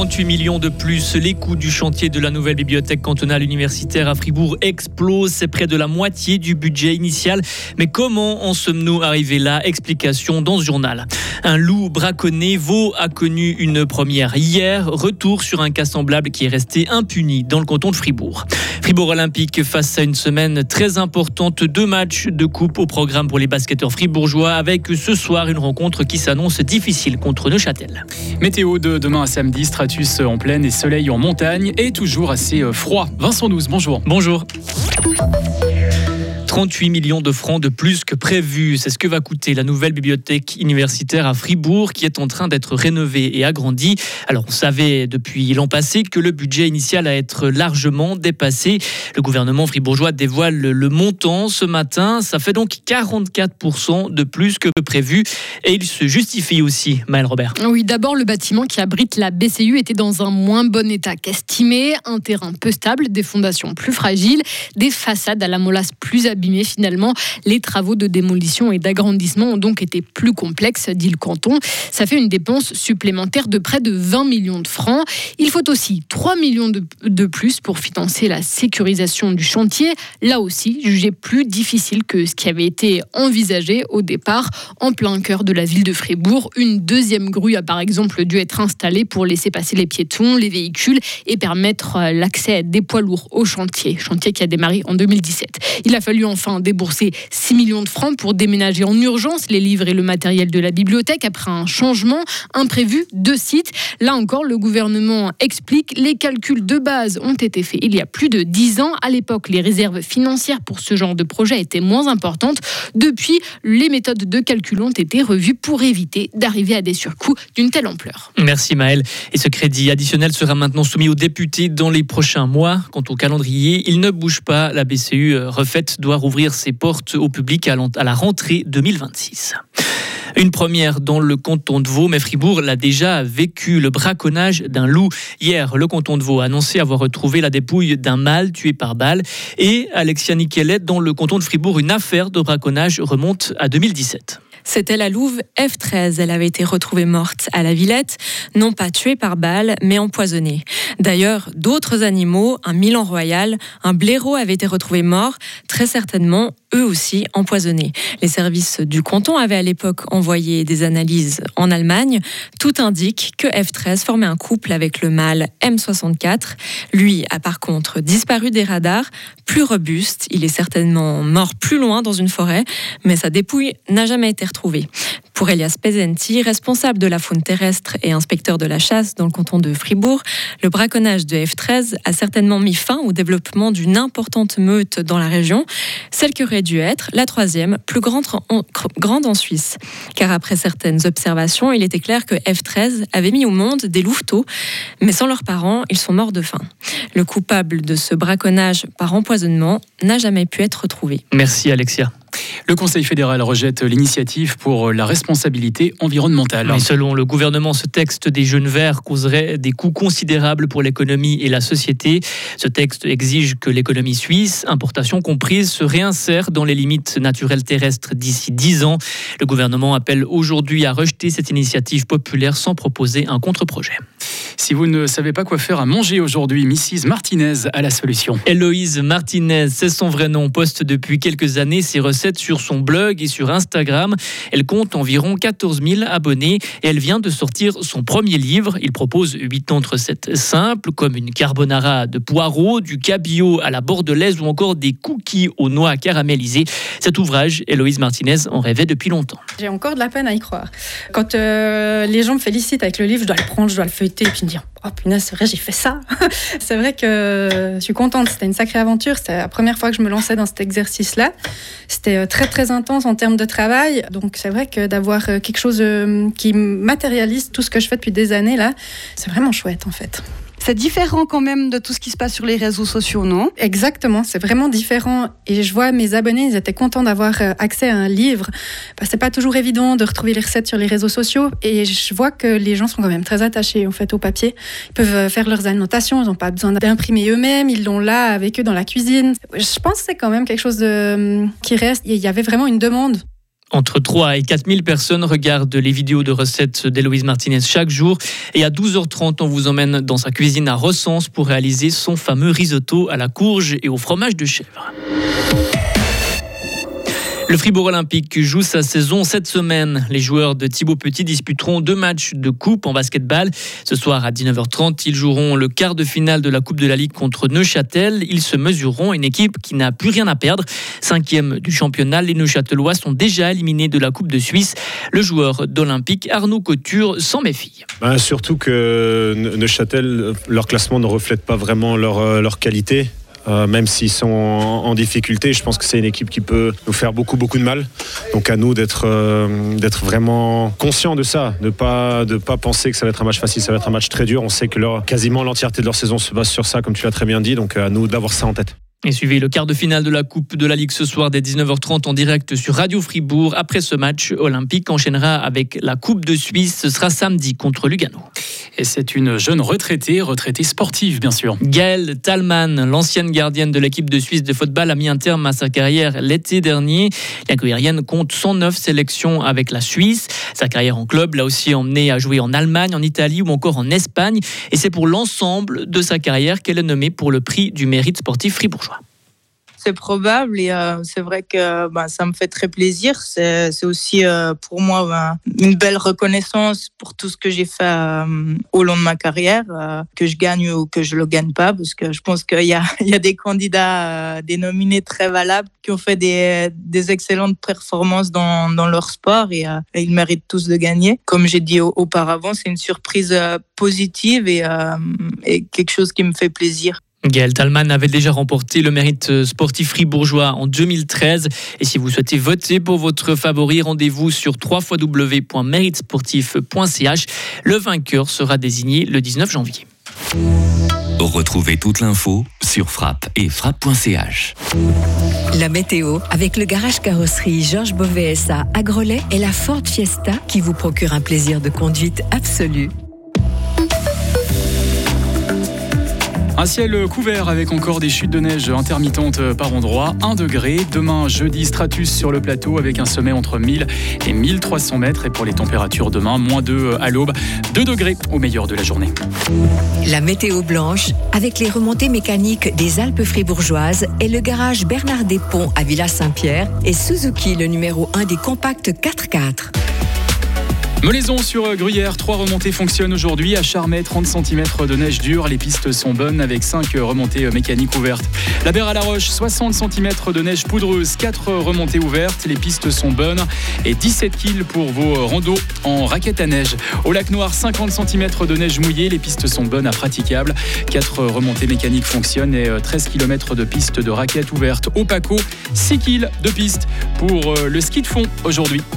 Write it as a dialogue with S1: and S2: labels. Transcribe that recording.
S1: 38 millions de plus. Les coûts du chantier de la nouvelle bibliothèque cantonale universitaire à Fribourg explosent. C'est près de la moitié du budget initial. Mais comment en sommes-nous arrivés là? Explication dans ce journal. Un loup braconné, Vaux a connu une première hier. Retour sur un cas semblable qui est resté impuni dans le canton de Fribourg. Fribourg Olympique face à une semaine très importante. Deux matchs de coupe au programme pour les basketteurs fribourgeois avec ce soir une rencontre qui s'annonce difficile contre Neuchâtel.
S2: Météo de demain à samedi, en pleine et soleil en montagne et toujours assez euh, froid. Vincent Douze, bonjour.
S1: Bonjour. 38 millions de francs de plus que prévu. C'est ce que va coûter la nouvelle bibliothèque universitaire à Fribourg qui est en train d'être rénovée et agrandie. Alors on savait depuis l'an passé que le budget initial a être largement dépassé. Le gouvernement fribourgeois dévoile le montant ce matin. Ça fait donc 44% de plus que prévu et il se justifie aussi, Maël Robert.
S3: Oui, d'abord le bâtiment qui abrite la BCU était dans un moins bon état qu'estimé, un terrain peu stable, des fondations plus fragiles, des façades à la molasse plus abîmées finalement. Les travaux de démolition et d'agrandissement ont donc été plus complexes, dit le canton. Ça fait une dépense supplémentaire de près de 20 millions de francs. Il faut aussi 3 millions de, de plus pour financer la sécurisation du chantier. Là aussi, jugé plus difficile que ce qui avait été envisagé au départ, en plein cœur de la ville de Fribourg. Une deuxième grue a par exemple dû être installée pour laisser passer les piétons, les véhicules et permettre l'accès des poids lourds au chantier. Chantier qui a démarré en 2017. Il a fallu enfin débourser 6 millions de francs pour déménager en urgence les livres et le matériel de la bibliothèque après un changement imprévu de site. Là encore, le gouvernement explique les calculs de base ont été faits il y a plus de 10 ans. À l'époque, les réserves financières pour ce genre de projet étaient moins importantes. Depuis, les méthodes de calcul ont été revues pour éviter d'arriver à des surcoûts d'une telle ampleur.
S1: Merci Maël. Et ce crédit additionnel sera maintenant soumis aux députés dans les prochains mois. Quant au calendrier, il ne bouge pas. La BCU euh, refaite doit rouvrir ses portes au public à la rentrée 2026. Une première dans le canton de Vaud, mais Fribourg l'a déjà vécu, le braconnage d'un loup. Hier, le canton de Vaud a annoncé avoir retrouvé la dépouille d'un mâle tué par balle. Et Alexia Niquelet, dans le canton de Fribourg, une affaire de braconnage remonte à 2017.
S4: C'était la louve F13. Elle avait été retrouvée morte à la Villette, non pas tuée par balle, mais empoisonnée. D'ailleurs, d'autres animaux, un milan royal, un blaireau avaient été retrouvés morts, très certainement eux aussi empoisonnés. Les services du canton avaient à l'époque envoyé des analyses en Allemagne. Tout indique que F13 formait un couple avec le mâle M64. Lui a par contre disparu des radars, plus robuste. Il est certainement mort plus loin dans une forêt, mais sa dépouille n'a jamais été retrouvée. Pour Elias Pezenti, responsable de la faune terrestre et inspecteur de la chasse dans le canton de Fribourg, le braconnage de F13 a certainement mis fin au développement d'une importante meute dans la région, celle qui aurait dû être la troisième plus grande en, grande en Suisse. Car après certaines observations, il était clair que F13 avait mis au monde des louveteaux, mais sans leurs parents, ils sont morts de faim. Le coupable de ce braconnage par empoisonnement n'a jamais pu être retrouvé.
S1: Merci Alexia.
S2: Le Conseil fédéral rejette l'initiative pour la responsabilité environnementale.
S1: selon le gouvernement, ce texte des jeunes verts causerait des coûts considérables pour l'économie et la société. Ce texte exige que l'économie suisse, importation comprise, se réinsère dans les limites naturelles terrestres d'ici 10 ans. Le gouvernement appelle aujourd'hui à rejeter cette initiative populaire sans proposer un contre-projet.
S2: Si vous ne savez pas quoi faire à manger aujourd'hui, Mrs. Martinez a la solution.
S1: Héloïse Martinez, c'est son vrai nom, poste depuis quelques années ses recettes sur son blog et sur Instagram. Elle compte environ 14 000 abonnés et elle vient de sortir son premier livre. Il propose 8 recettes simples comme une carbonara de poireaux, du cabillaud à la bordelaise ou encore des cookies aux noix caramélisées. Cet ouvrage, Héloïse Martinez en rêvait depuis longtemps.
S5: J'ai encore de la peine à y croire. Quand euh, les gens me félicitent avec le livre, je dois le prendre, je dois le feuilleter et puis Oh punaise, c'est vrai, j'ai fait ça. c'est vrai que je suis contente. C'était une sacrée aventure. C'était la première fois que je me lançais dans cet exercice-là. C'était euh, très très intense en termes de travail. Donc c'est vrai que d'avoir euh, quelque chose qui matérialise tout ce que je fais depuis des années là, c'est vraiment chouette en fait.
S6: C'est différent quand même de tout ce qui se passe sur les réseaux sociaux, non?
S5: Exactement, c'est vraiment différent. Et je vois mes abonnés, ils étaient contents d'avoir euh, accès à un livre. Bah, c'est pas toujours évident de retrouver les recettes sur les réseaux sociaux. Et je vois que les gens sont quand même très attachés en fait au papier. Ils peuvent euh, faire leurs annotations, ils n'ont pas besoin d'imprimer eux-mêmes, ils l'ont là avec eux dans la cuisine. Je pense que c'est quand même quelque chose de, qui reste. Il y avait vraiment une demande
S1: Entre 3 et 4 000 personnes regardent les vidéos de recettes d'Héloïse Martinez chaque jour. Et à 12h30, on vous emmène dans sa cuisine à Recense pour réaliser son fameux risotto à la courge et au fromage de chèvre. Le Fribourg Olympique joue sa saison cette semaine. Les joueurs de Thibaut Petit disputeront deux matchs de coupe en basketball. Ce soir à 19h30, ils joueront le quart de finale de la Coupe de la Ligue contre Neuchâtel. Ils se mesureront une équipe qui n'a plus rien à perdre. Cinquième du championnat, les Neuchâtelois sont déjà éliminés de la Coupe de Suisse. Le joueur d'Olympique, Arnaud Couture, s'en méfie.
S7: Ben, surtout que Neuchâtel, leur classement ne reflète pas vraiment leur, euh, leur qualité. Euh, même s'ils sont en, difficulté, je pense que c'est une équipe qui peut nous faire beaucoup beaucoup de mal. Donc à nous d'être euh, vraiment conscients de ça, de pas pas penser que ça va être un match facile, ça va être un match très dur. On sait que quasiment l'entièreté de leur saison se base sur ça, comme tu l'as très bien dit. Donc à nous d'avoir ça en tête.
S1: Et suivez le quart de finale de la Coupe de la Ligue ce soir dès 19h30 en direct sur Radio Fribourg. Après ce match, Olympique enchaînera avec la Coupe de Suisse. Ce sera samedi contre Lugano.
S2: Et c'est une jeune retraitée, retraitée sportive bien sûr.
S1: Gaëlle Talman, l'ancienne gardienne de l'équipe de Suisse de football, a mis un terme à sa carrière l'été dernier. La Guérienne compte 109 sélections avec la Suisse. Sa carrière en club l'a aussi emmenée à jouer en Allemagne, en Italie ou encore en Espagne. Et c'est pour l'ensemble de sa carrière qu'elle est nommée pour le prix du mérite sportif fribourgeois
S8: c'est probable et euh, c'est vrai que bah, ça me fait très plaisir. C'est aussi euh, pour moi bah, une belle reconnaissance pour tout ce que j'ai fait euh, au long de ma carrière, que je gagne ou que je le gagne pas, parce que je pense qu'il y a, il y a des candidats, des nominés très valables qui ont fait des, des excellentes performances dans, dans leur sport et, ils méritent tous de gagner. Comme j'ai dit auparavant, c'est une surprise positive et, et quelque chose qui me fait plaisir.
S1: Gaël Talman avait déjà remporté le mérite sportif fribourgeois en 2013. Et si vous souhaitez voter pour votre favori, rendez-vous sur www.méritesportif.ch. Le vainqueur sera désigné le 19 janvier.
S9: Retrouvez toute l'info sur frappe et frappe.ch.
S10: La météo avec le garage carrosserie Georges Beauvais à Grelais et la Ford Fiesta qui vous procure un plaisir de conduite absolu.
S2: Un ciel couvert avec encore des chutes de neige intermittentes par endroits. 1 degré. Demain, jeudi, stratus sur le plateau avec un sommet entre 1000 et 1300 mètres. Et pour les températures demain, moins 2 à l'aube, 2 degrés au meilleur de la journée.
S10: La météo blanche avec les remontées mécaniques des Alpes fribourgeoises et le garage Bernard Ponts à Villa Saint-Pierre et Suzuki, le numéro 1 des compacts 4x4.
S2: Molaison sur Gruyère, trois remontées fonctionnent aujourd'hui. À Charmet, 30 cm de neige dure. Les pistes sont bonnes avec 5 remontées mécaniques ouvertes. La Berre à la Roche, 60 cm de neige poudreuse, 4 remontées ouvertes. Les pistes sont bonnes et 17 kills pour vos randos en raquette à neige. Au lac Noir, 50 cm de neige mouillée. Les pistes sont bonnes à praticables. 4 remontées mécaniques fonctionnent et 13 km de pistes de raquettes ouvertes. Au Paco, 6 kills de pistes pour euh, le ski de fond aujourd'hui.